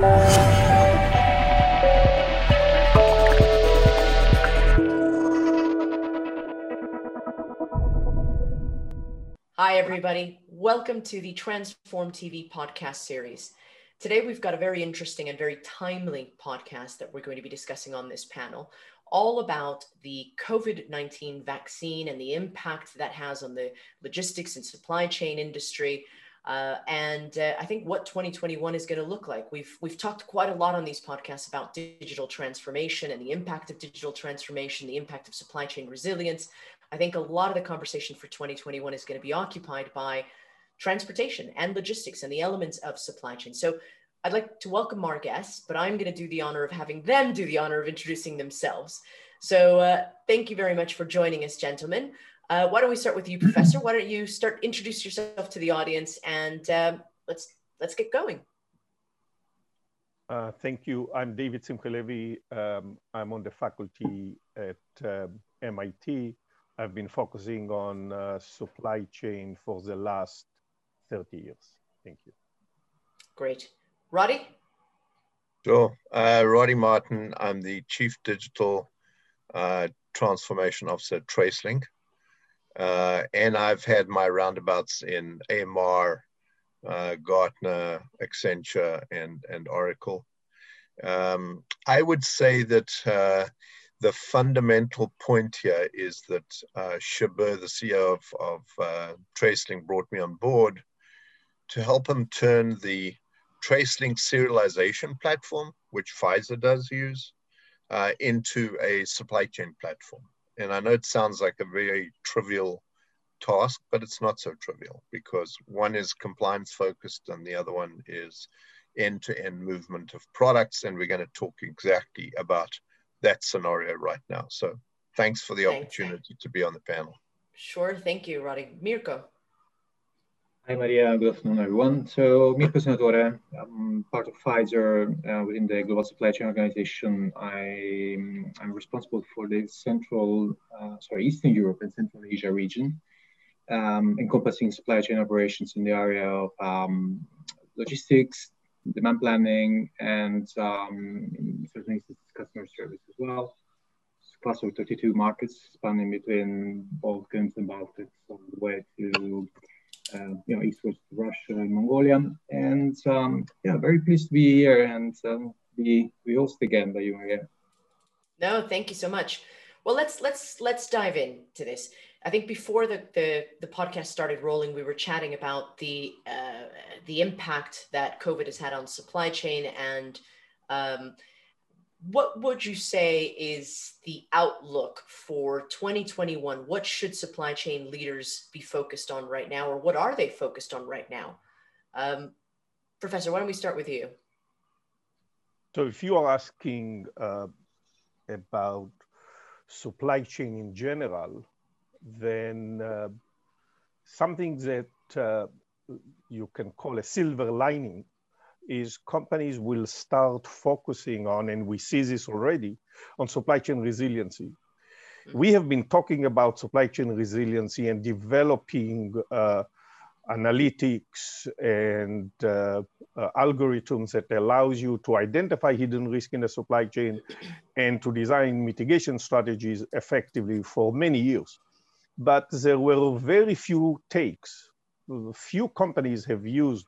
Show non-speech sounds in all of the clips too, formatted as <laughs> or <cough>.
Hi, everybody. Welcome to the Transform TV podcast series. Today, we've got a very interesting and very timely podcast that we're going to be discussing on this panel, all about the COVID 19 vaccine and the impact that has on the logistics and supply chain industry. Uh, and uh, I think what 2021 is going to look like. We've we've talked quite a lot on these podcasts about digital transformation and the impact of digital transformation, the impact of supply chain resilience, I think a lot of the conversation for 2021 is going to be occupied by transportation and logistics and the elements of supply chain. So I'd like to welcome our guests, but I'm going to do the honor of having them do the honor of introducing themselves. So uh, thank you very much for joining us, gentlemen. Uh, why don't we start with you, Professor? Why don't you start introduce yourself to the audience and um, let's let's get going. Uh, thank you. I'm David Simchi-Levi. Um, I'm on the faculty at um, MIT I've been focusing on uh, supply chain for the last 30 years. Thank you. Great. Roddy? Sure. Uh, Roddy Martin, I'm the Chief Digital uh, Transformation Officer at TraceLink. Uh, and I've had my roundabouts in AMR, uh, Gartner, Accenture, and, and Oracle. Um, I would say that uh, the fundamental point here is that uh, Shabbir, the CEO of, of uh, TraceLink, brought me on board to help him turn the TraceLink serialization platform, which Pfizer does use, uh, into a supply chain platform. And I know it sounds like a very trivial task, but it's not so trivial because one is compliance focused and the other one is end to end movement of products. And we're going to talk exactly about that scenario right now. So thanks for the thanks. opportunity to be on the panel. Sure. Thank you, Roddy. Mirko. Hi, Maria. Good afternoon, everyone. So, Mirko Senatore, I'm part of Pfizer uh, within the Global Supply Chain Organization. I, I'm responsible for the Central, uh, sorry, Eastern Europe and Central Asia region, um, encompassing supply chain operations in the area of um, logistics, demand planning, and um, in certain customer service as well. It's a cluster of 32 markets spanning between Balkans and Baltics all the way to you know eastwards to Russia and Mongolia. And um, yeah, very pleased to be here and um, be, be hosted again by you, Maria. No, thank you so much. Well, let's let's let's dive into this. I think before the, the, the podcast started rolling, we were chatting about the uh, the impact that COVID has had on supply chain, and um, what would you say is the outlook for 2021? What should supply chain leaders be focused on right now, or what are they focused on right now? Um, Professor, why don't we start with you? So, if you are asking uh, about supply chain in general, then uh, something that uh, you can call a silver lining is companies will start focusing on, and we see this already, on supply chain resiliency. We have been talking about supply chain resiliency and developing uh, analytics and uh, uh, algorithms that allows you to identify hidden risk in the supply chain <clears throat> and to design mitigation strategies effectively for many years but there were very few takes. Few companies have used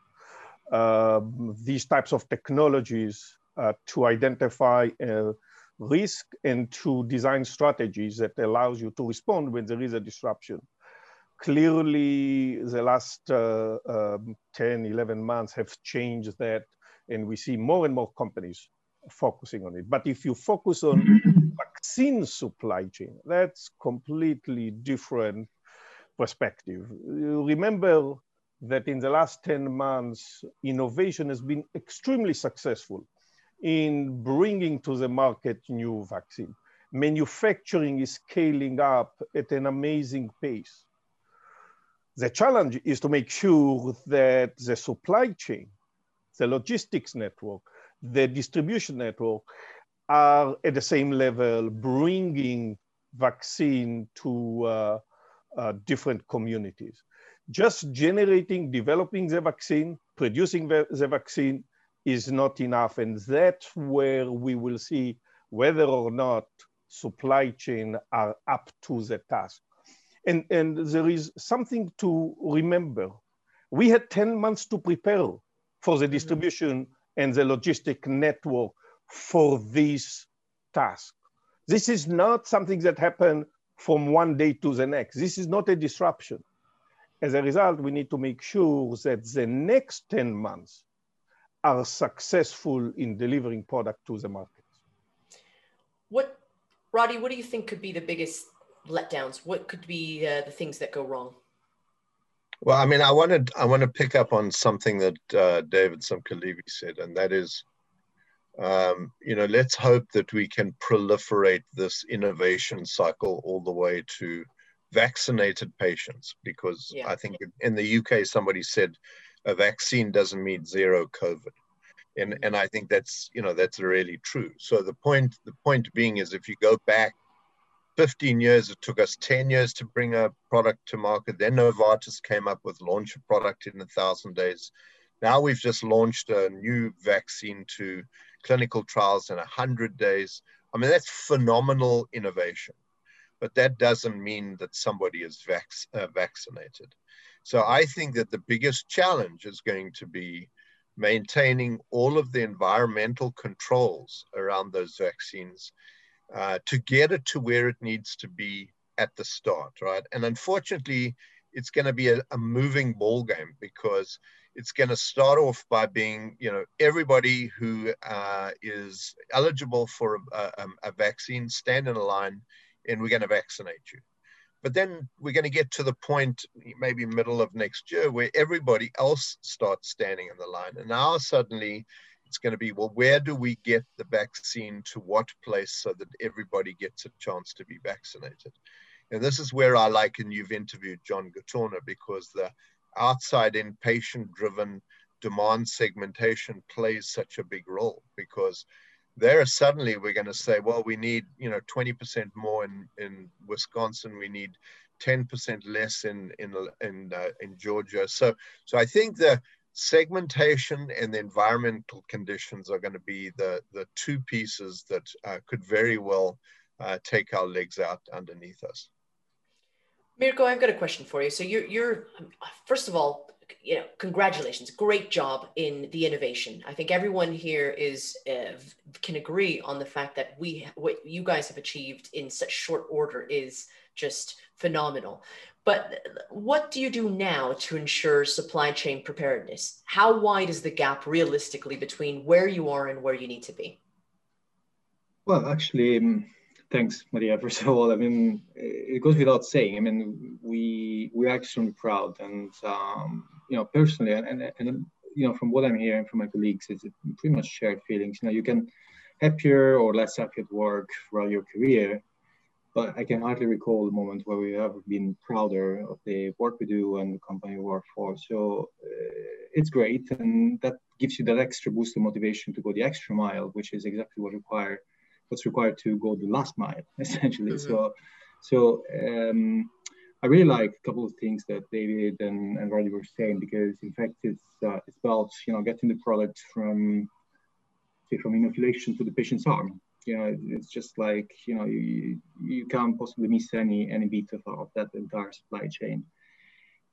these types of technologies uh, to identify uh, risk and to design strategies that allows you to respond when there is a disruption. Clearly, the last uh, um, 10, 11 months have changed that, and we see more and more companies focusing on it. But if you focus on <laughs> vaccine supply chain, that's completely different perspective. You remember that in the last 10 months, innovation has been extremely successful in bringing to the market new vaccine. Manufacturing is scaling up at an amazing pace. The challenge is to make sure that the supply chain, the logistics network, the distribution network are at the same level, bringing vaccine to uh, uh, different communities. Just generating, developing the vaccine, producing the, the vaccine, is not enough. And that's where we will see whether or not supply chain are up to the task. And, and there is something to remember. We had 10 months to prepare for the mm-hmm. distribution and the logistic network for this task. This is not something that happened from one day to the next. This is not a disruption. As a result, we need to make sure that the next 10 months are successful in delivering product to the market. What, Roddy, what do you think could be the biggest letdowns? What could be uh, the things that go wrong? Well, I mean, I wanted I want to pick up on something that uh, David Simchi-Levi said, and that is, um, you know, let's hope that we can proliferate this innovation cycle all the way to vaccinated patients, because yeah. I think in the UK somebody said a vaccine doesn't mean zero COVID, and and I think that's you know that's really true. So the point the point being is if you go back 15 years. It took us 10 years to bring a product to market. Then Novartis came up with launch a product in a thousand days. Now we've just launched a new vaccine to clinical trials in 100 days. I mean, that's phenomenal innovation, but that doesn't mean that somebody is vac- uh, vaccinated. So I think that the biggest challenge is going to be maintaining all of the environmental controls around those vaccines uh, to get it to where it needs to be at the start, right? And unfortunately, it's going to be a, a moving ball game because it's going to start off by being, you know, everybody who uh, is eligible for a, a, a, vaccine stand in a line, and we're going to vaccinate you. But then we're going to get to the point, maybe middle of next year, where everybody else starts standing in the line, and now suddenly it's going to be well where do we get the vaccine to what place so that everybody gets a chance to be vaccinated and this is where i like and you've interviewed john Gattorna because the outside in patient driven demand segmentation plays such a big role because there suddenly we're going to say well we need you know 20% more in in wisconsin we need 10% less in in in, uh, in georgia so so i think the segmentation and the environmental conditions are going to be the, the two pieces that uh, could very well uh, take our legs out underneath us. Mirko, I've got a question for you. So you're, you're first of all, you know, congratulations, great job in the innovation. I think everyone here is uh, can agree on the fact that we what you guys have achieved in such short order is just phenomenal. But what do you do now to ensure supply chain preparedness? How wide is the gap realistically between where you are and where you need to be? Well, actually, um, thanks, Maria. First of all, I mean, it goes without saying. I mean, we we're extremely proud, and um, you know, personally, and, and, and you know, from what I'm hearing from my colleagues, it's pretty much shared feelings. You know, you can happier or less happy at work throughout your career, but I can hardly recall the moment where we have been prouder of the work we do and the company we work for. So uh, it's great, and that gives you that extra boost of motivation to go the extra mile, which is exactly what require what's required to go the last mile, <laughs> essentially. Mm-hmm. So, so um, I really like a couple of things that David and, and Roddy were saying because, in fact, it's uh, it's about you know getting the product from say, from inoculation to the patient's arm. You know it's just like you know you you can't possibly miss any any bit of, of that entire supply chain.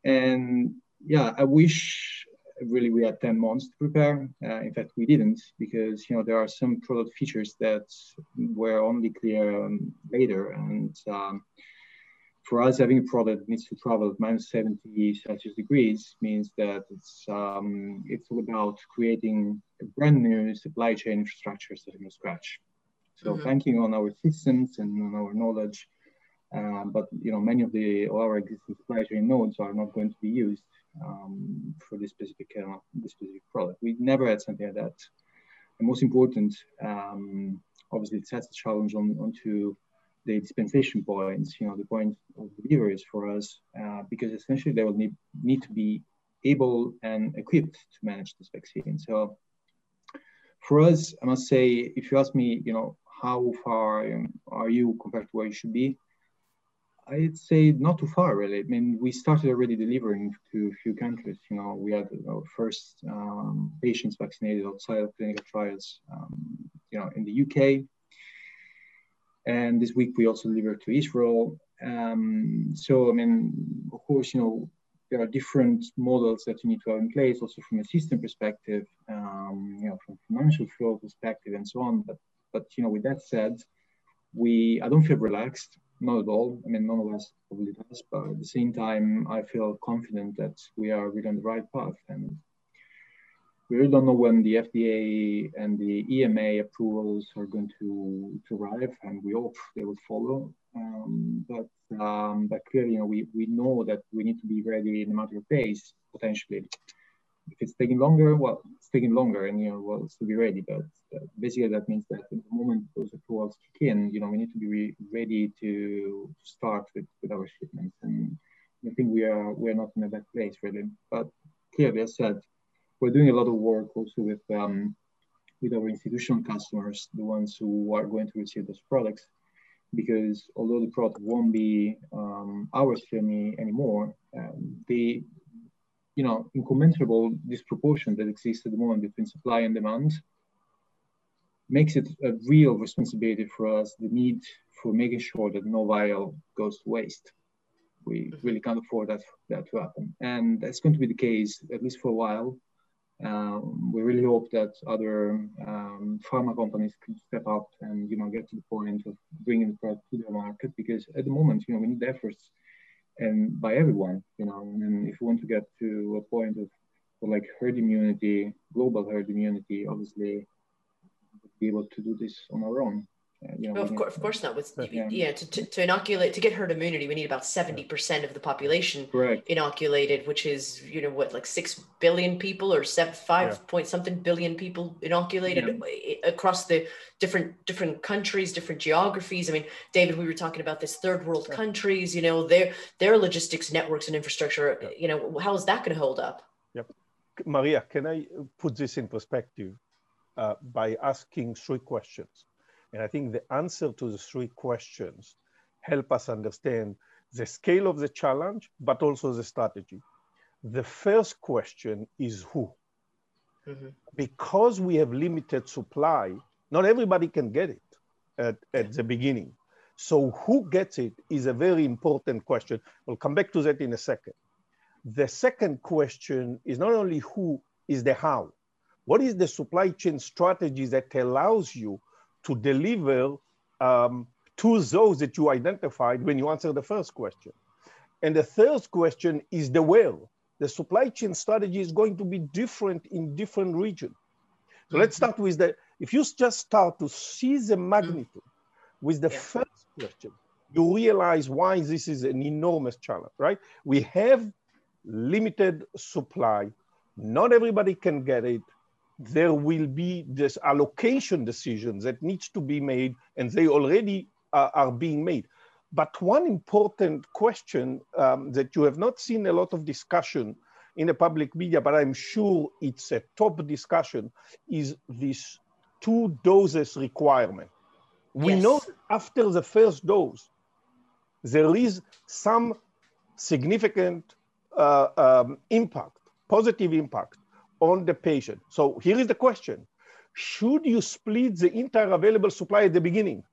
And yeah i wish really we had 10 months to prepare. Uh, in fact we didn't because you know there are some product features that were only clear um, later and um, for us having a product that needs to travel at minus 70 celsius degrees means that it's um, it's all about creating a brand new supply chain infrastructure starting from scratch so mm-hmm. banking on our systems and on our knowledge, uh, but you know many of the our existing supply chain nodes are not going to be used um, for this specific uh, this specific product. We never had something like that. And most important, um, obviously, it sets the challenge on onto the dispensation points. You know, the point of deliveries for us, uh, because essentially they will need need to be able and equipped to manage this vaccine. So for us, I must say, if you ask me, you know, how far are you compared to where you should be? I'd say not too far, really. I mean, we started already delivering to a few countries. You know, we had our first um, patients vaccinated outside of clinical trials, um, you know, in the UK. And this week we also delivered to Israel. Um, so, I mean, of course, you know, there are different models that you need to have in place, also from a system perspective, um, you know, from financial flow perspective, and so on. But, but you know, with that said, we I don't feel relaxed not at all. I mean, none of us probably does, but at the same time, I feel confident that we are really on the right path. And we really don't know when the FDA and the EMA approvals are going to, to arrive, and we hope they will follow. Um, but um, but clearly, you know, we, we know that we need to be ready in a matter of days, potentially. If it's taking longer, well, it's taking longer, and you know, we'll still be ready. But uh, basically, that means that at the moment those approvals kick in, you know, we need to be re ready to start with, with our shipments. And I think we are we are not in a bad place really. But clearly, as said, we're doing a lot of work also with um, with our institutional customers, the ones who are going to receive those products, because although the product won't be um, ours anymore, um, they you know, incommensurable disproportion that exists at the moment between supply and demand makes it a real responsibility for us, the need for making sure that no vial goes to waste. We really can't afford that, that to happen. And that's going to be the case, at least for a while. Um, we really hope that other um, pharma companies can step up and, you know, get to the point of bringing the product to the market because at the moment, you know, we need efforts and by everyone, you know, and if we want to get to a point of, like herd immunity, global herd immunity, obviously be able to do this on our own. You know, no, of course, of course not. With yeah, yeah to, to, to, inoculate to get herd immunity, we need about seventy percent of the population Correct. inoculated, which is you know what, like six billion people or seven five yeah. point something billion people inoculated yeah. across the different different countries, different geographies. I mean, David, we were talking about this third world countries. You know, their their logistics networks and infrastructure. You know, how is that going to hold up? Yep, Maria, can I put this in perspective uh, by asking three questions? And I think the answer to the three questions help us understand the scale of the challenge, but also the strategy. The first question is who? Mm-hmm. Because we have limited supply, not everybody can get it at, at the beginning. So who gets it is a very important question. We'll come back to that in a second. The second question is not only who, is the how. What is the supply chain strategy that allows you to deliver um, to those that you identified when you answer the first question. And the third question is the where. The supply chain strategy is going to be different in different regions. So let's start with the, if you just start to see the magnitude with the yeah. first question, you realize why this is an enormous challenge, right? We have limited supply. Not everybody can get it there will be this allocation decisions that needs to be made and they already uh, are being made. But one important question um, that you have not seen a lot of discussion in the public media, but I'm sure it's a top discussion, is this two doses requirement. We yes. know after the first dose, there is some significant uh, um, impact, positive impact on the patient. So here is the question. Should you split the entire available supply at the beginning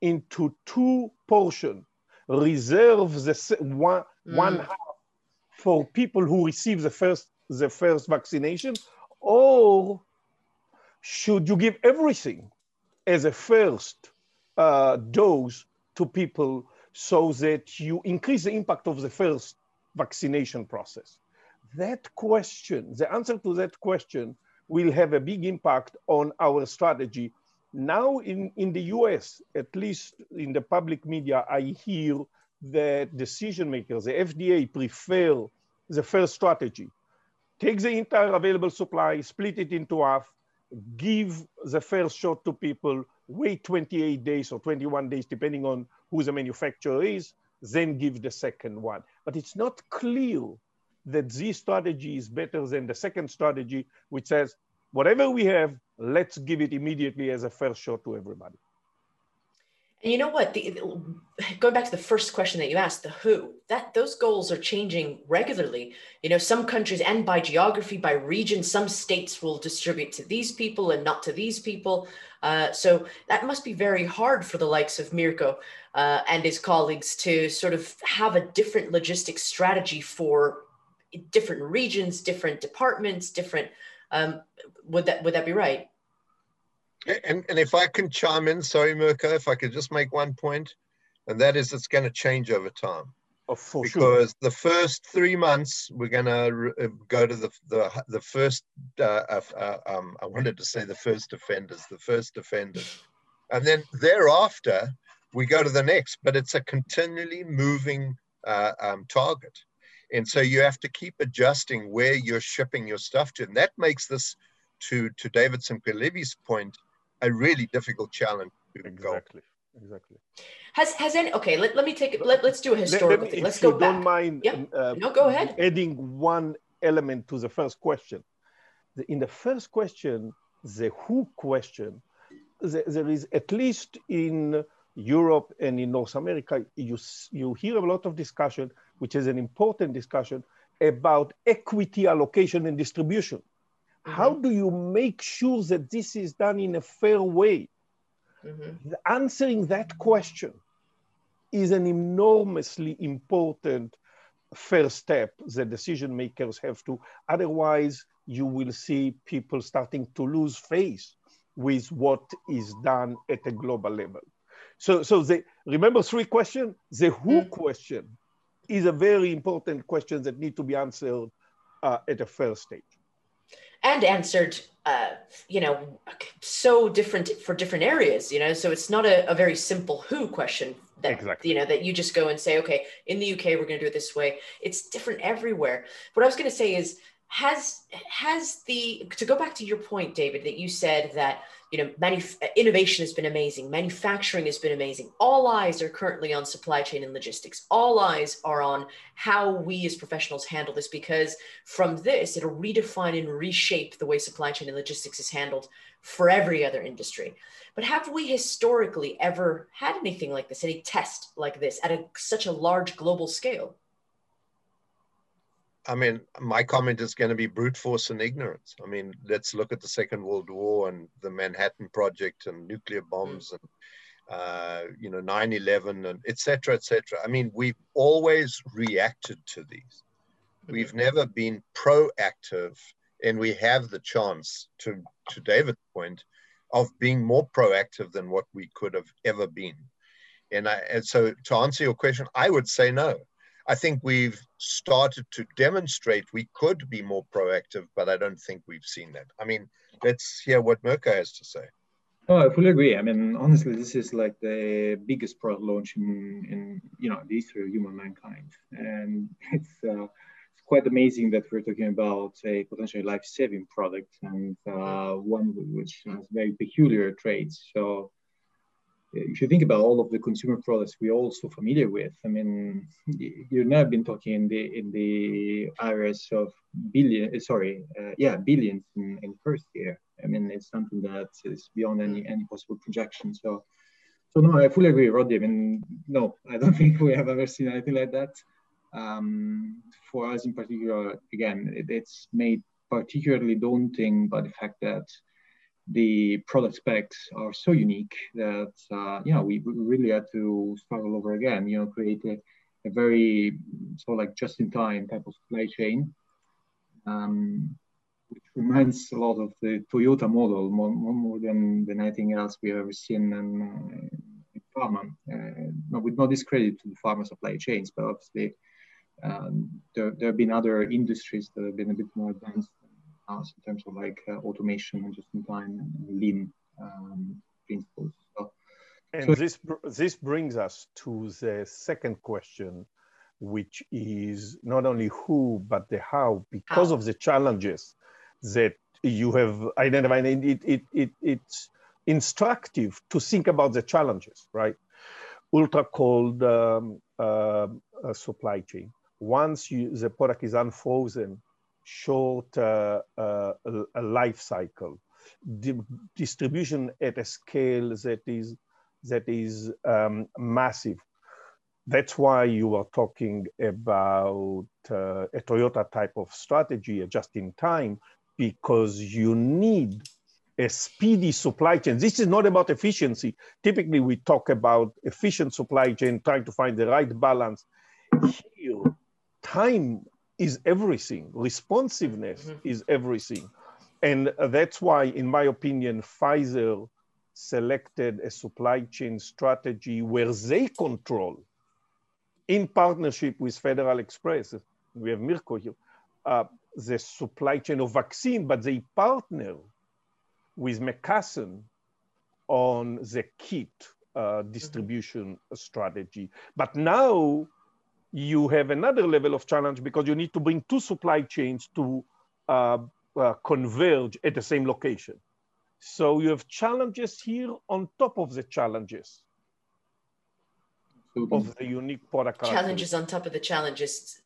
into two portions, reserve the one, mm. one half for people who receive the first, the first vaccination, or should you give everything as a first uh, dose to people so that you increase the impact of the first vaccination process? That question, the answer to that question will have a big impact on our strategy. Now in, in the US, at least in the public media, I hear that decision makers, the FDA prefer the first strategy. Take the entire available supply, split it into half, give the first shot to people, wait 28 days or 21 days, depending on who the manufacturer is, then give the second one. But it's not clear that this strategy is better than the second strategy, which says, whatever we have, let's give it immediately as a first shot to everybody. And you know what? The, going back to the first question that you asked, the who, that those goals are changing regularly. You know, some countries and by geography, by region, some states will distribute to these people and not to these people. Uh, so that must be very hard for the likes of Mirko uh, and his colleagues to sort of have a different logistics strategy for different regions, different departments, different. Um, would that would that be right? And, and if I can chime in, sorry, Mirko, if I could just make one point, and that is it's going to change over time. Oh, for because sure. the first three months we're going to uh, go to the the, the first uh, uh, um, I wanted to say the first offenders, the first offenders, and then thereafter we go to the next. But it's a continually moving uh, um, target, and so you have to keep adjusting where you're shipping your stuff to, and that makes this, to to David Simchi-Levi's point, a really difficult challenge to exactly. Go. Exactly. Has has any okay? Let, let me take it. Let, let's do a historical let, let, thing. Let's go back. Don't mind. Yeah. Uh, no, go ahead. Adding one element to the first question. The, in the first question, the who question, the, there is at least in Europe and in North America, you you hear a lot of discussion, which is an important discussion about equity allocation and distribution. Mm-hmm. How do you make sure that this is done in a fair way? Mm-hmm. Answering that question is an enormously important first step that decision makers have to. Otherwise, you will see people starting to lose faith with what is done at a global level. So, so the, remember three questions? The who mm-hmm. question is a very important question that need to be answered uh, at a first stage. And answered uh, you know so different for different areas you know? So it's not a, a very simple who question that exactly. you know that you just go and say okay in the uk we're going to do it this way. It's different everywhere. What i was going to say is has has the to go back to your point david that you said that you know, manuf- innovation has been amazing. Manufacturing has been amazing. All eyes are currently on supply chain and logistics. All eyes are on how we as professionals handle this because from this, it'll redefine and reshape the way supply chain and logistics is handled for every other industry. But have we historically ever had anything like this, any test like this at a, such a large global scale? I mean, my comment is going to be brute force and ignorance. I mean, let's look at the Second World War and the Manhattan Project and nuclear bombs and, uh, you know, 9 11 and et cetera, et cetera. I mean, we've always reacted to these. We've never been proactive, and we have the chance, to, to David's point, of being more proactive than what we could have ever been. And, I, and so, to answer your question, I would say no. I think we've started to demonstrate we could be more proactive, but I don't think we've seen that. I mean, let's hear what Mirko has to say. Oh, I fully agree. I mean, honestly, this is like the biggest product launch in, in you know the history of human mankind, and <laughs> it's uh, it's quite amazing that we're talking about a potentially life-saving product and uh, one which has very peculiar traits. So if you think about all of the consumer products we're all so familiar with, I mean, you've now been talking in the in the areas of billion, uh, sorry, uh, yeah, billions in, in first year. I mean, it's something that is beyond any any possible projection. So, so no, I fully agree, Roddy. I mean, no, I don't <laughs> think we have ever seen anything like that. Um, for us in particular, again, it, it's made particularly daunting by the fact that the product specs are so unique that uh, you know we, really had to start all over again. You know, create a, a very sort of like just-in-time type of supply chain, um, which reminds a lot of the Toyota model more, more than than anything else we have ever seen in, uh, in pharma. Uh, no, with no discredit to the pharma supply chains, but obviously um, there, there have been other industries that have been a bit more advanced us in terms of like uh, automation and just in time and lean um, principles. So, and so this this brings us to the second question, which is not only who but the how, because how. of the challenges that you have identified. It, it, it, it, it's instructive to think about the challenges, right? Ultra cold um, uh, supply chain. Once you, the product is unfrozen, short uh, uh, life cycle, Di distribution at a scale that is that is um, massive. That's why you are talking about uh, a Toyota type of strategy, just in time, because you need a speedy supply chain. This is not about efficiency. Typically, we talk about efficient supply chain, trying to find the right balance. Here, time is everything. Responsiveness mm-hmm. is everything. And that's why, in my opinion, Pfizer selected a supply chain strategy where they control, in partnership with Federal Express, we have Mirko here, uh, the supply chain of vaccine, but they partner with McKesson on the kit uh, distribution mm-hmm. strategy. But now you have another level of challenge because you need to bring two supply chains to uh, uh, converge at the same location. So you have challenges here on top of the challenges of the unique product. Challenges on top of the challenges.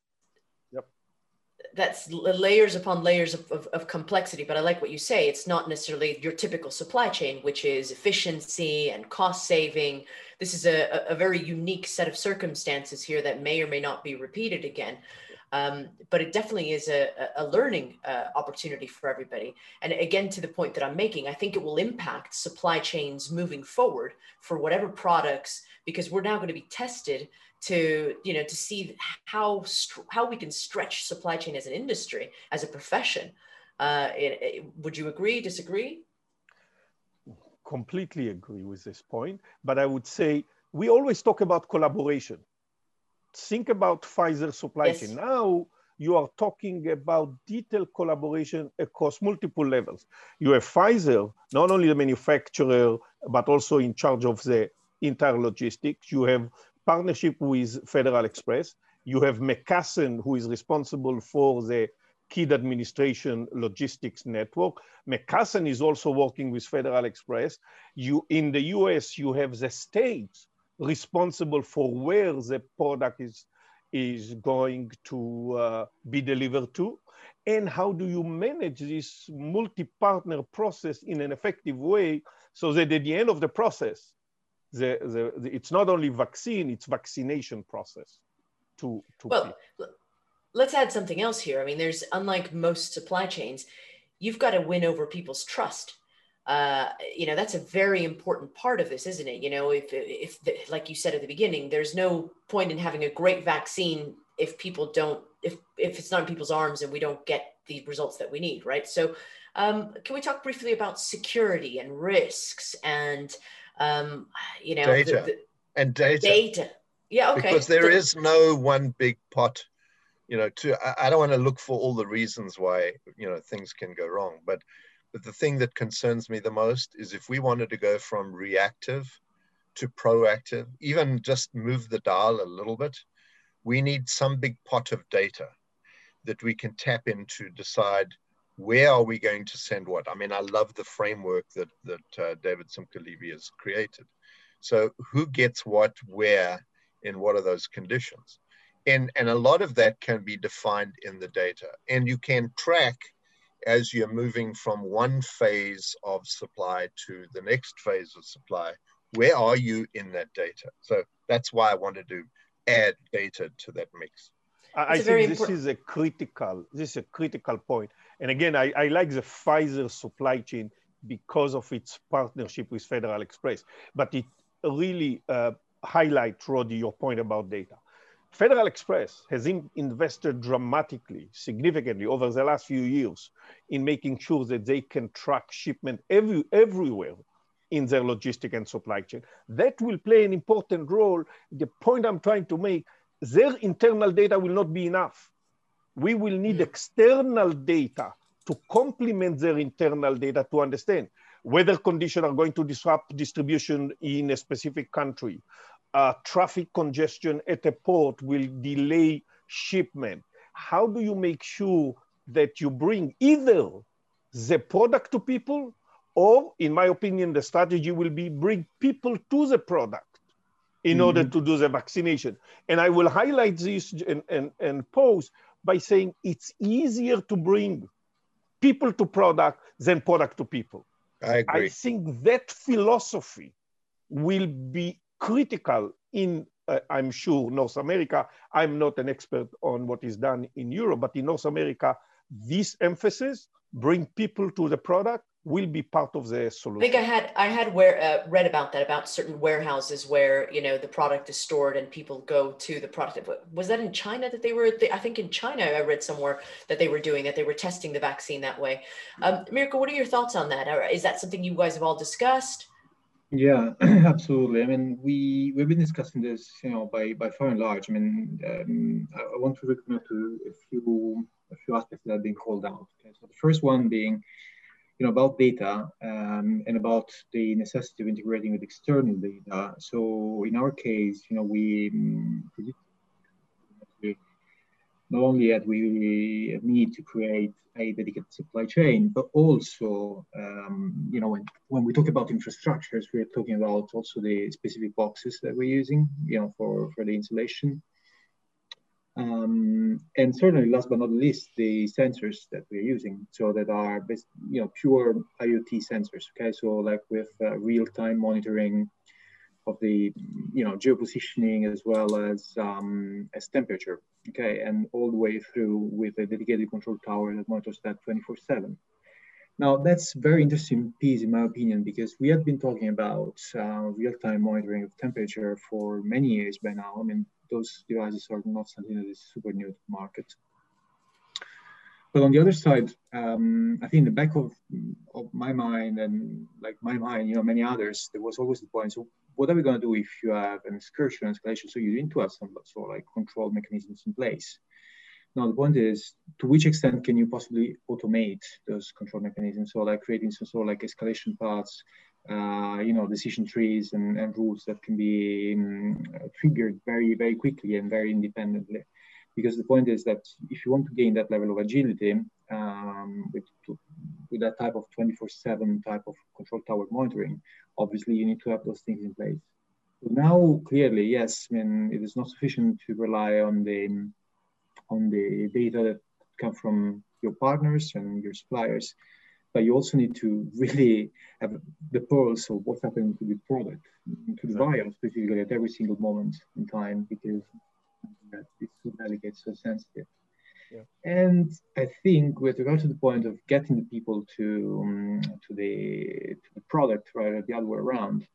That's layers upon layers of, of, of, complexity. But I like what you say. It's not necessarily your typical supply chain, which is efficiency and cost saving. This is a, a very unique set of circumstances here that may or may not be repeated again. Um, but it definitely is a, a learning uh, opportunity for everybody. And again, to the point that I'm making, I think it will impact supply chains moving forward for whatever products, because we're now going to be tested to, you know, to see how how we can stretch supply chain as an industry, as a profession. Uh, it, it, would you agree? Disagree? Completely agree with this point. But I would say we always talk about collaboration think about Pfizer supply yes. chain. Now you are talking about detailed collaboration across multiple levels. You have Pfizer, not only the manufacturer, but also in charge of the entire logistics. You have partnership with Federal Express. You have McKesson, who is responsible for the kid administration logistics network. McKesson is also working with Federal Express. You in the US, you have the states responsible for where the product is, is going to uh, be delivered to, and how do you manage this multi-partner process in an effective way so that at the end of the process, the, the, the it's not only vaccine, it's vaccination process to, to well, let's add something else here. I mean, there's unlike most supply chains, you've got to win over people's trust. Uh, you know that's a very important part of this isn't it? You know if if the, like you said at the beginning there's no point in having a great vaccine if people don't if if it's not in people's arms and we don't get the results that we need right? So um, can we talk briefly about security and risks and um, you know data. the, the, and data. data. Yeah okay. Because there the, is no one big pot you know to I, I don't want to look for all the reasons why you know things can go wrong. But but the thing that concerns me the most is if we wanted to go from reactive to proactive, even just move the dial a little bit, we need some big pot of data that we can tap into to decide where are we going to send what. I mean, I love the framework that, that uh, David Simchi-Levi has created. So who gets what, where, in what are those conditions? And, and a lot of that can be defined in the data. And you can track as you're moving from one phase of supply to the next phase of supply, where are you in that data? So that's why I wanted to add data to that mix. I, think this is a critical, this is a critical point. And again, I, I like the Pfizer supply chain because of its partnership with Federal Express, but it really uh, highlights, Roddy, your point about data. Federal Express has in, invested dramatically, significantly over the last few years in making sure that they can track shipment every, everywhere in their logistic and supply chain. That will play an important role. The point I'm trying to make, their internal data will not be enough. We will need external data to complement their internal data to understand weather conditions are going to disrupt distribution in a specific country uh, traffic congestion at a port will delay shipment. How do you make sure that you bring either the product to people or, in my opinion, the strategy will be bring people to the product in mm-hmm. order to do the vaccination. And I will highlight this and, and, and pose by saying it's easier to bring people to product than product to people. I agree. I think that philosophy will be critical in, uh, I'm sure, North America. I'm not an expert on what is done in Europe, but in North America, this emphasis bring people to the product will be part of the solution. I think I had I had where uh, read about that about certain warehouses where you know the product is stored and people go to the product. Was that in China that they were? I think in China I read somewhere that they were doing that. They were testing the vaccine that way. Um, Mirko, what are your thoughts on that? Is that something you guys have all discussed? Yeah, <clears throat> absolutely. I mean, we we've been discussing this, you know, by by far and large. I mean, um, I, I want to recommend to a few a few aspects that have been called out. Okay, so the first one being you know, about data um, and about the necessity of integrating with external data. So in our case, you know, we um, not only that we need to create a dedicated supply chain, but also, um, you know, when, when we talk about infrastructures, we're talking about also the specific boxes that we're using, you know, for, for the installation. Um, and certainly, last but not least, the sensors that we're using, so that are you know pure IoT sensors. Okay, so like with uh, real-time monitoring of the you know geopositioning as well as um, as temperature. Okay, and all the way through with a dedicated control tower that monitors that 24/7. Now that's very interesting piece in my opinion because we have been talking about uh, real-time monitoring of temperature for many years by now. I mean, those devices are not something that is super new to the market. But on the other side, um, I think in the back of, of my mind and like my mind, you know, many others, there was always the point. So what are we going to do if you have an excursion escalation? So you need to have some sort of like control mechanisms in place. Now the point is, to which extent can you possibly automate those control mechanisms? So like creating some sort of like escalation paths, uh, you know, decision trees and, and rules that can be um, triggered very, very quickly and very independently. Because the point is that if you want to gain that level of agility um, with, with that type of 24-7 type of control tower monitoring, obviously you need to have those things in place. Now, clearly, yes, I mean, it is not sufficient to rely on the on the data that come from your partners and your suppliers but you also need to really have the pulse of what's happening to the product, to the buyer specifically at every single moment in time, because it's so delicate, so sensitive. Yeah. And I think with regard to the point of getting the people to um, to the to the product rather the other way around,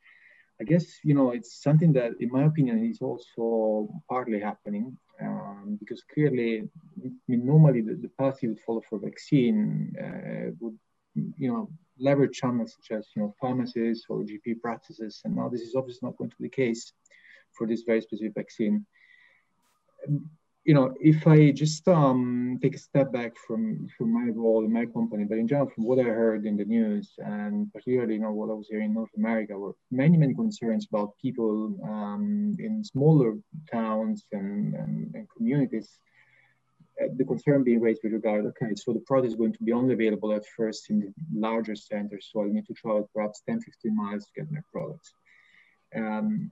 I guess you know it's something that, in my opinion, is also partly happening um, because clearly, I mean, normally the, the path you would follow for vaccine uh, would you know, leverage channels such as, you know, pharmacies or GP practices. And now this is obviously not going to be the case for this very specific vaccine. You know, if I just um, take a step back from, from my role in my company, but in general, from what I heard in the news, and particularly, you know, what I was hearing in North America, were many, many concerns about people um, in smaller towns and, and, and communities the concern being raised with regard, okay, so the product is going to be only available at first in the larger centers, so I need to travel perhaps 10, 15 miles to get my product. Um,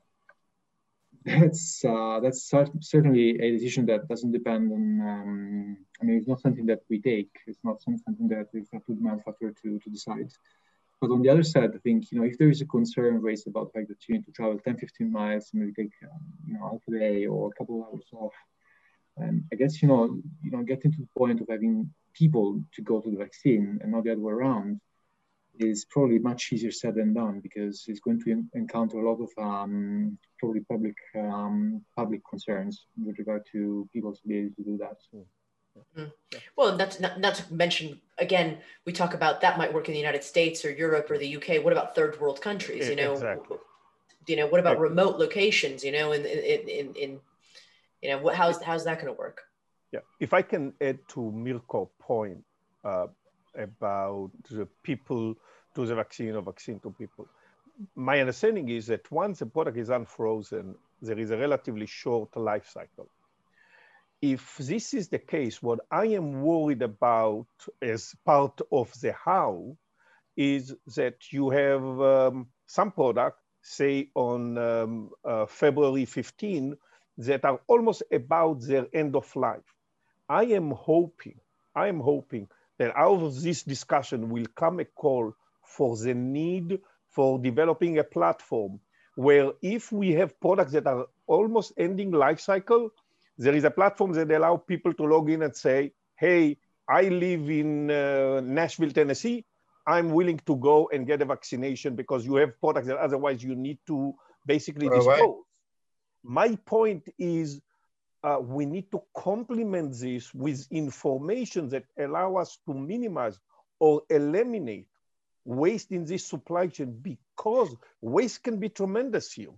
that's uh, that's certainly a decision that doesn't depend on. Um, I mean, it's not something that we take. It's not something that we have to the manufacturer to, to decide. But on the other side, I think you know if there is a concern raised about the fact that you need to travel 10, 15 miles, maybe take um, you know half a day or a couple of hours off and I guess you know, you know, getting to the point of having people to go to the vaccine and not the other way around is probably much easier said than done because it's going to encounter a lot of um, probably public um, public concerns with regard to people to be able to do that. So, mm. Well, that's not, not to mention again, we talk about that might work in the United States or Europe or the UK. What about third world countries? You know, exactly. you know, what about remote locations? You know, in in in, in you know, what, how's, how's that going to work? Yeah, if I can add to Mirko's point uh, about the people to the vaccine or vaccine to people. My understanding is that once the product is unfrozen, there is a relatively short life cycle. If this is the case, what I am worried about as part of the how is that you have um, some product, say on um, uh, February 15, that are almost about their end of life. I am hoping, I am hoping that out of this discussion will come a call for the need for developing a platform where if we have products that are almost ending life cycle, there is a platform that allow people to log in and say, hey, I live in uh, Nashville, Tennessee. I'm willing to go and get a vaccination because you have products that otherwise you need to basically dispose. My point is uh, we need to complement this with information that allow us to minimize or eliminate waste in this supply chain because waste can be tremendous here.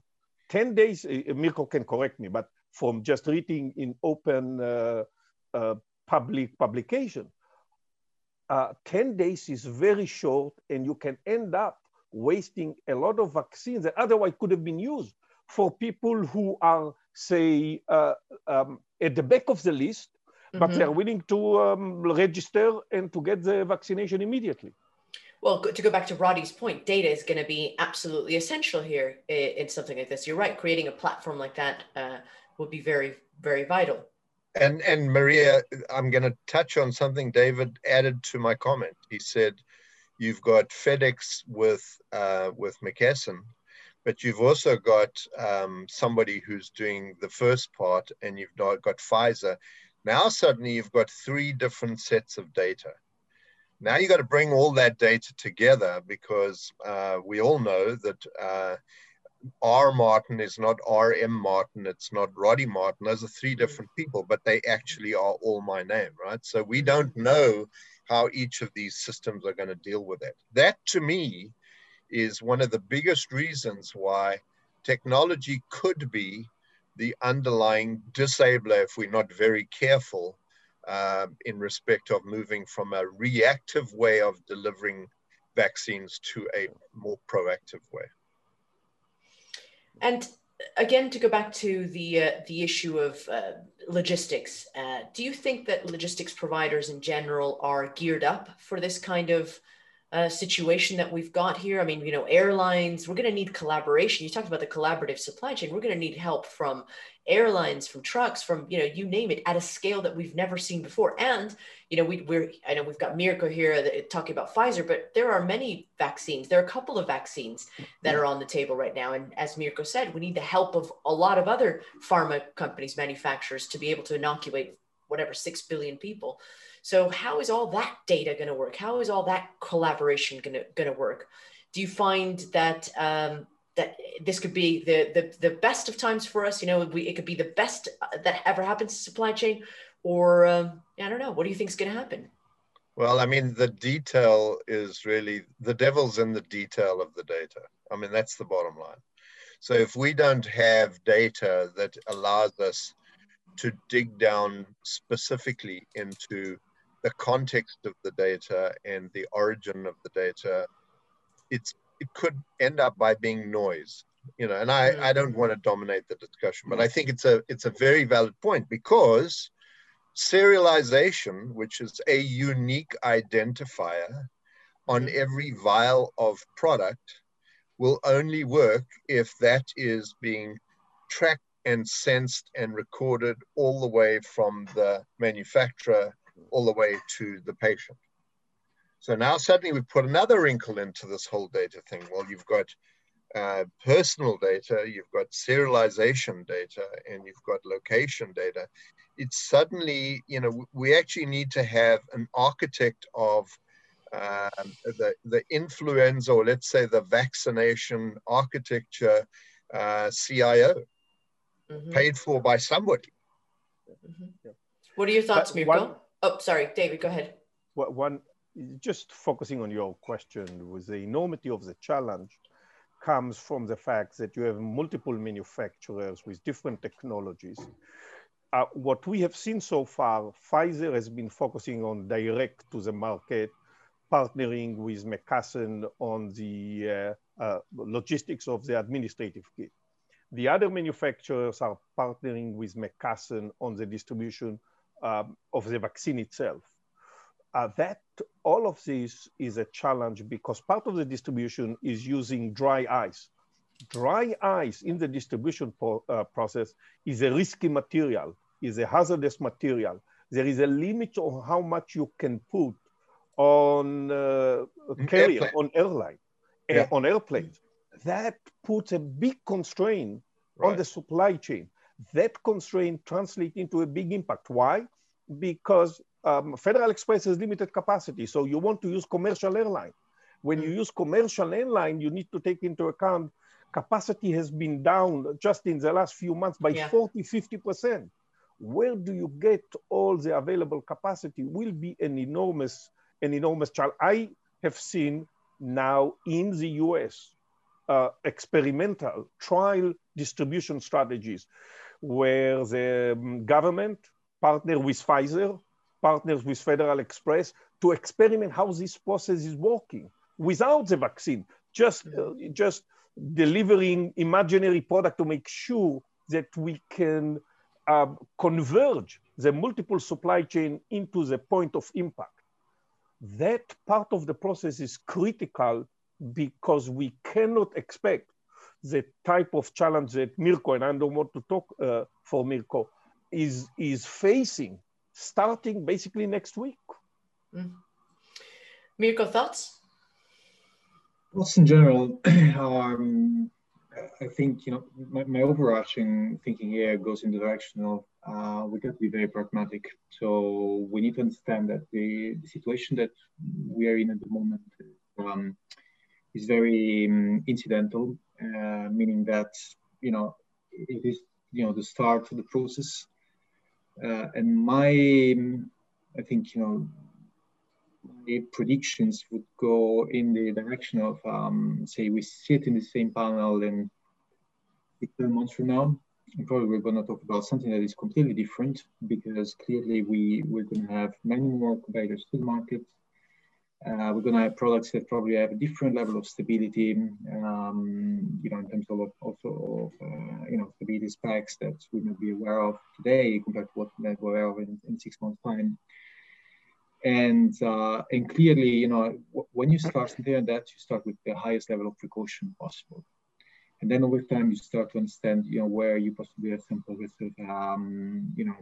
10 days, uh, Mirko can correct me, but from just reading in open uh, uh, public publication, uh, 10 days is very short and you can end up wasting a lot of vaccines that otherwise could have been used for people who are, say, uh, um, at the back of the list, mm-hmm. but they're willing to um, register and to get the vaccination immediately. Well, to go back to Roddy's point, data is going to be absolutely essential here in something like this. You're right. Creating a platform like that uh, would be very, very vital. And and Maria, I'm going to touch on something David added to my comment. He said, "You've got FedEx with uh, with McKesson, but you've also got um, somebody who's doing the first part, and you've got Pfizer. Now suddenly you've got three different sets of data." Now you've got to bring all that data together because uh, we all know that uh, R. Martin is not R.M. Martin, it's not Roddy Martin. Those are three different people, but they actually are all my name, right? So we don't know how each of these systems are going to deal with it. That to me is one of the biggest reasons why technology could be the underlying disabler if we're not very careful uh, in respect of moving from a reactive way of delivering vaccines to a more proactive way. And again, to go back to the uh, the issue of uh, logistics, uh, do you think that logistics providers in general are geared up for this kind of uh, situation that we've got here? I mean, you know, airlines, we're going to need collaboration. You talked about the collaborative supply chain. We're going to need help from airlines, from trucks, from, you know, you name it at a scale that we've never seen before. And, you know, we, we're, I know we've got Mirko here that, talking about Pfizer, but there are many vaccines. There are a couple of vaccines that are on the table right now. And as Mirko said, we need the help of a lot of other pharma companies, manufacturers to be able to inoculate whatever, 6 billion people. So how is all that data going to work? How is all that collaboration going to work? Do you find that um, that this could be the, the the best of times for us? You know, we, it could be the best uh, that ever happens to supply chain, or um, I don't know. What do you think is going to happen? Well, I mean, the detail is really the devil's in the detail of the data. I mean, that's the bottom line. So if we don't have data that allows us to dig down specifically into the context of the data and the origin of the data, it's it could end up by being noise. You know, and I, I don't want to dominate the discussion, but I think it's a it's a very valid point because serialization, which is a unique identifier on mm-hmm. every vial of product, will only work if that is being tracked and sensed and recorded all the way from the manufacturer all the way to the patient. So now suddenly we've put another wrinkle into this whole data thing. Well, you've got uh, personal data, you've got serialization data, and you've got location data. It's suddenly, you know, we actually need to have an architect of um, the, the influenza, or let's say the vaccination architecture uh, CIO, mm-hmm. paid for by somebody. Mm-hmm. What are your thoughts, Mirko? Oh, sorry, David, go ahead. One, just focusing on your question, with the enormity of the challenge comes from the fact that you have multiple manufacturers with different technologies. Uh, what we have seen so far, Pfizer has been focusing on direct to the market, partnering with McKesson on the uh, uh, logistics of the administrative kit. The other manufacturers are partnering with McKesson on the distribution um, of the vaccine itself. Uh, that all of this is a challenge because part of the distribution is using dry ice. Dry ice in the distribution pro, uh, process is a risky material, is a hazardous material. There is a limit on how much you can put on uh, carrier, Airplane. on airline, yeah. on airplanes. that puts a big constraint right. on the supply chain. That constraint translates into a big impact. Why? Because um, Federal Express has limited capacity, so you want to use commercial airline. When you use commercial airline, you need to take into account capacity has been down just in the last few months by yeah. 40, 50%. Where do you get all the available capacity will be an enormous, an enormous challenge. I have seen now in the US uh, experimental trial distribution strategies where the um, government partner with Pfizer, partners with Federal Express to experiment how this process is working without the vaccine, just, uh, just delivering imaginary product to make sure that we can uh, converge the multiple supply chain into the point of impact. That part of the process is critical because we cannot expect the type of challenge that Mirko, and I don't want to talk uh, for Mirko, is, is facing starting basically next week. Mm. Mirko, thoughts? Thoughts in general <clears throat> um, I think you know my, my, overarching thinking here goes in the direction of uh, we got to be very pragmatic. So we need to understand that the, the situation that we are in at the moment um, is very um, incidental, meaning that you know it is you know the start of the process. Uh, and my, I think you know, my predictions would go in the direction of um, say we sit in the same panel in 10 months from now. And probably we're going to talk about something that is completely different because clearly we, we're going to have many more competitors to the market uh, we're going to have products that probably have a different level of stability, um, you know, in terms of also of, uh, you know, stability specs that we may be aware of today compared to what we're aware of in, in six months' time. And uh, and clearly, you know, when you start something like that, you start with the highest level of precaution possible. And then over time, you start to understand, you know, where you possibly have some progressive, um, you know,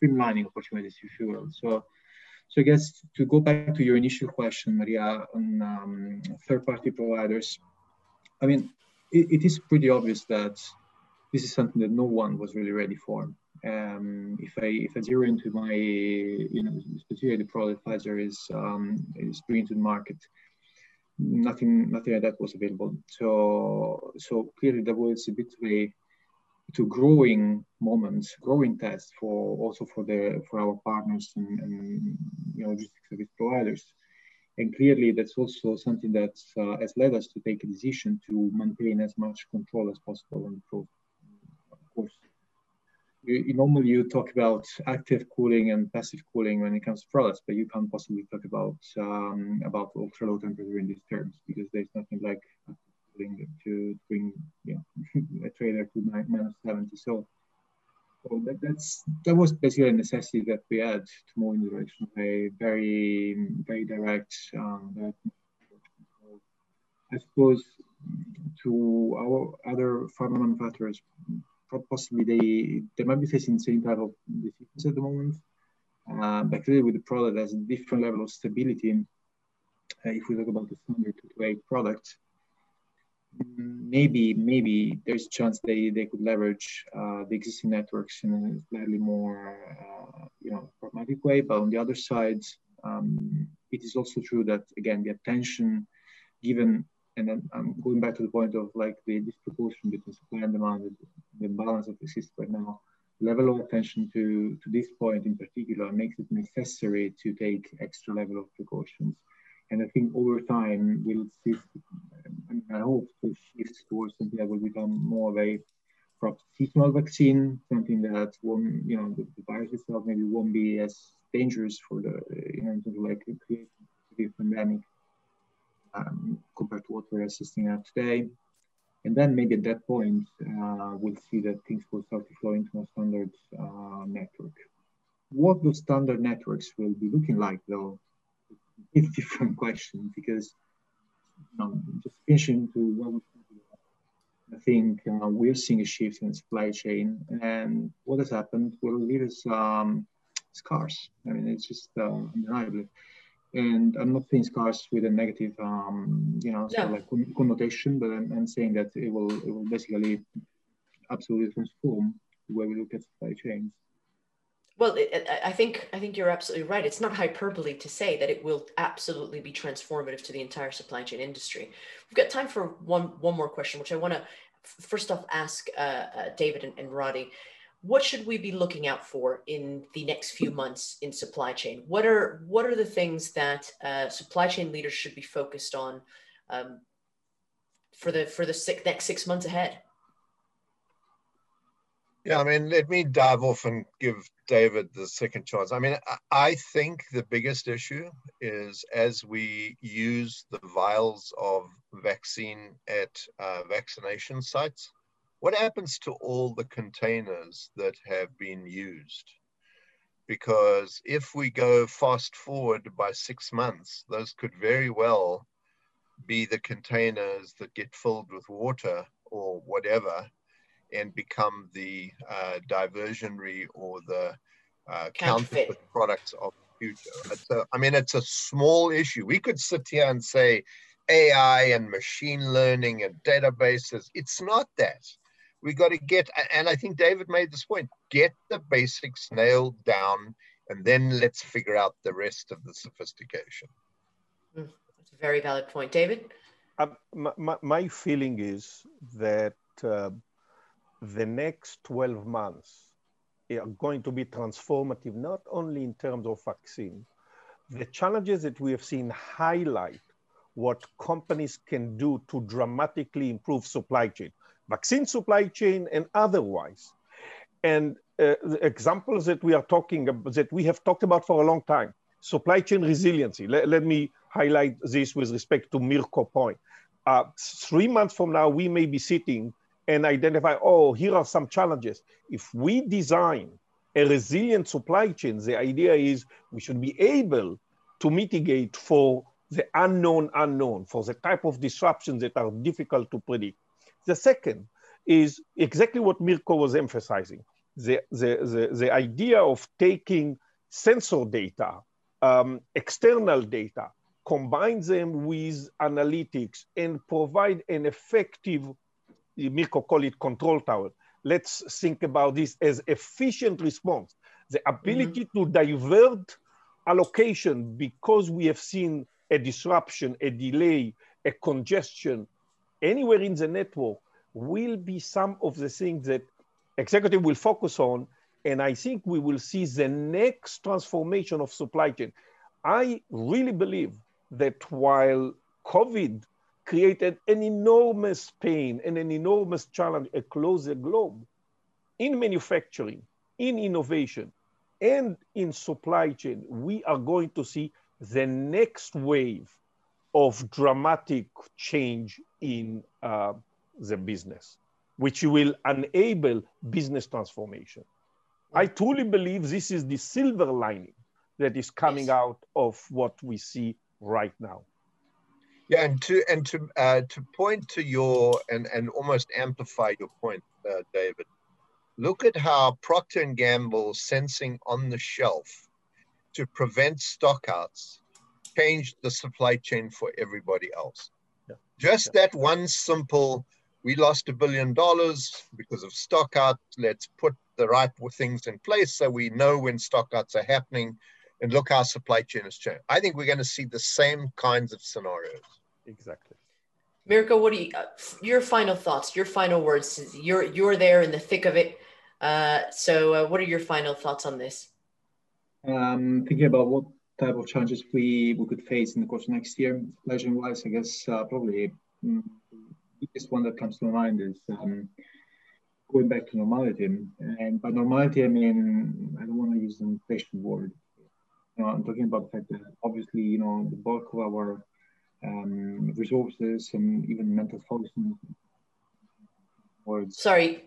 streamlining opportunities, if you will. So so I guess to go back to your initial question, Maria, on um, third-party providers, I mean, it, it is pretty obvious that this is something that no one was really ready for. Um, if I if I zero into my you know specifically the product Pfizer is um, is bringing to the market, nothing nothing like that was available. So so clearly there was a bit of a to growing moments, growing tests for also for the for our partners and, and you know logistics service providers. And clearly, that's also something that uh, has led us to take a decision to maintain as much control as possible on the. Of course, you, normally you talk about active cooling and passive cooling when it comes to products, but you can't possibly talk about um, about ultra low temperature in these terms because there's nothing like to bring you know, <laughs> a trailer to minus 70. So, so that, that's that was basically a necessity that we had to move in the direction of a very very direct. Um, I suppose to our other pharma manufacturers, possibly they they might be facing the same type of difficulties at the moment. Uh, but clearly with the product has a different level of stability. Uh, if we talk about the standard 228 product, maybe maybe there's a chance they, they could leverage uh, the existing networks in a slightly more uh, you know pragmatic way. But on the other side, um, it is also true that again the attention given and then I'm going back to the point of like the disproportion between supply and demand, the balance that exists right now. Level of attention to to this point in particular makes it necessary to take extra level of precautions. And I think over time we'll see I hope to shift towards something that will become more of a perhaps seasonal vaccine, something that won't, you know, the, the, virus itself maybe won't be as dangerous for the, you know, of like creating the pandemic um, compared to what we're assisting at today. And then maybe at that point, uh, we'll see that things will start to flow into a standard uh, network. What those standard networks will be looking like, though, is a different <laughs> question because um, just finishing to what we I think uh, we're seeing a shift in the supply chain, and what has happened will leave us um, scars. I mean, it's just uh, undeniable. and I'm not saying scarce with a negative, um, you know, sort of like connotation, but I'm, I'm, saying that it will it will basically absolutely transform the way we look at supply chains. Well, it, I think I think you're absolutely right. It's not hyperbole to say that it will absolutely be transformative to the entire supply chain industry. We've got time for one one more question, which I want to first off ask uh, uh, David and, and Roddy what should we be looking out for in the next few months in supply chain? What are what are the things that uh, supply chain leaders should be focused on um, for the for the six, next six months ahead? Yeah, I mean, let me dive off and give David the second chance. I mean, I think the biggest issue is as we use the vials of vaccine at uh, vaccination sites, what happens to all the containers that have been used? Because if we go fast forward by six months, those could very well be the containers that get filled with water or whatever and become the uh, diversionary or the uh, counterfeit products of the future. A, I mean, it's a small issue. We could sit here and say AI and machine learning and databases. It's not that we got to get, and I think David made this point get the basics nailed down, and then let's figure out the rest of the sophistication. Hmm, that's a very valid point. David? Um, my, my, feeling is that uh, the next 12 months are going to be transformative, not only in terms of vaccine. The challenges that we have seen highlight what companies can do to dramatically improve supply chain vaccine supply chain and otherwise. And uh, examples that we are talking about, that we have talked about for a long time, supply chain resiliency. Let, let me highlight this with respect to Mirko point. Uh, three months from now, we may be sitting and identify, oh, here are some challenges. If we design a resilient supply chain, the idea is we should be able to mitigate for the unknown unknown, for the type of disruptions that are difficult to predict. The second is exactly what Mirko was emphasizing. The, the, the, the idea of taking sensor data, um, external data, combine them with analytics and provide an effective, Mirko call it control tower. Let's think about this as efficient response. The ability mm-hmm. to divert allocation because we have seen a disruption, a delay, a congestion, anywhere in the network will be some of the things that executive will focus on. And I think we will see the next transformation of supply chain. I really believe that while COVID created an enormous pain and an enormous challenge across the globe in manufacturing, in innovation, and in supply chain, we are going to see the next wave of dramatic change in uh, the business, which will enable business transformation. I truly believe this is the silver lining that is coming yes. out of what we see right now. Yeah, and to and to uh, to point to your and and almost amplify your point, uh, David. Look at how Procter and Gamble sensing on the shelf to prevent stockouts changed the supply chain for everybody else. Yeah. Just yeah. that one simple, we lost a billion dollars because of stockout. Let's put the right things in place so we know when stockouts are happening and look how supply chain has changed. I think we're going to see the same kinds of scenarios. Exactly. Mirko, what do you, uh, your final thoughts, your final words? You're, you're there in the thick of it. Uh, so uh, what are your final thoughts on this? Um, thinking about what type of challenges we, we could face in the course of next year. Legend wise, I guess uh, probably mm, the biggest one that comes to mind is um, going back to normality. And by normality, I mean, I don't want to use an inflation word. You know, I'm talking about the fact that obviously, you know, the bulk of our um, resources and even mental focus. Words. Sorry,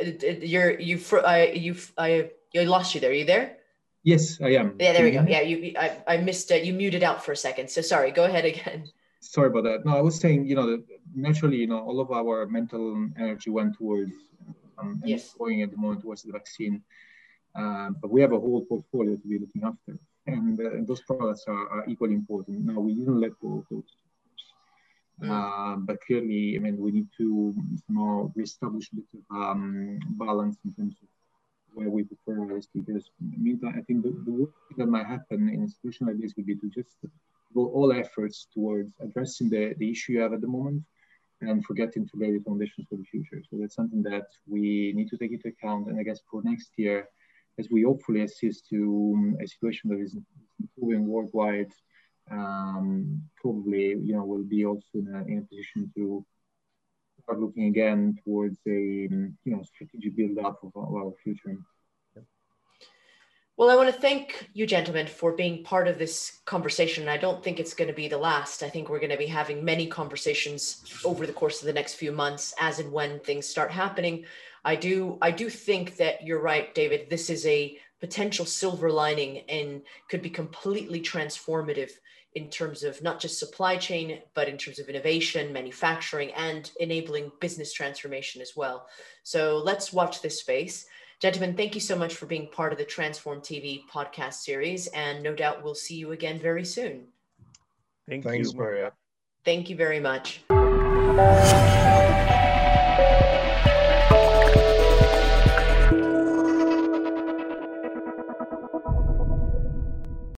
uh, you're you I you I I lost you there. Are you there? Yes, I am. Yeah, there we go. Yeah, you. I, I missed it. You muted out for a second. So sorry. Go ahead again. Sorry about that. No, I was saying, you know, naturally, you know, all of our mental energy went towards um, yes. going at the moment towards the vaccine. Um, but we have a whole portfolio to be looking after. and, uh, those products are, are, equally important. Now we didn't let go of those, mm. uh, but clearly, I mean, we need to somehow reestablish a bit of um, balance in terms of where we prefer rice because meantime, I think the, the that might happen in a situation like this would be to just go all efforts towards addressing the, the issue you have at the moment and forgetting to lay the foundations for the future. So that's something that we need to take into account. And I guess for next year, as we hopefully assist to um, a situation that is improving worldwide, um, probably you know will be also in a, in a position to start looking again towards a um, you know strategic build up of, of our future. Well, I want to thank you, gentlemen, for being part of this conversation. I don't think it's going to be the last. I think we're going to be having many conversations over the course of the next few months, as and when things start happening. I do, I do think that you're right, David. This is a potential silver lining and could be completely transformative in terms of not just supply chain, but in terms of innovation, manufacturing, and enabling business transformation as well. So let's watch this space. Gentlemen, thank you so much for being part of the Transform TV podcast series. And no doubt we'll see you again very soon. Thank Thanks, you. Maria. Thank you very much.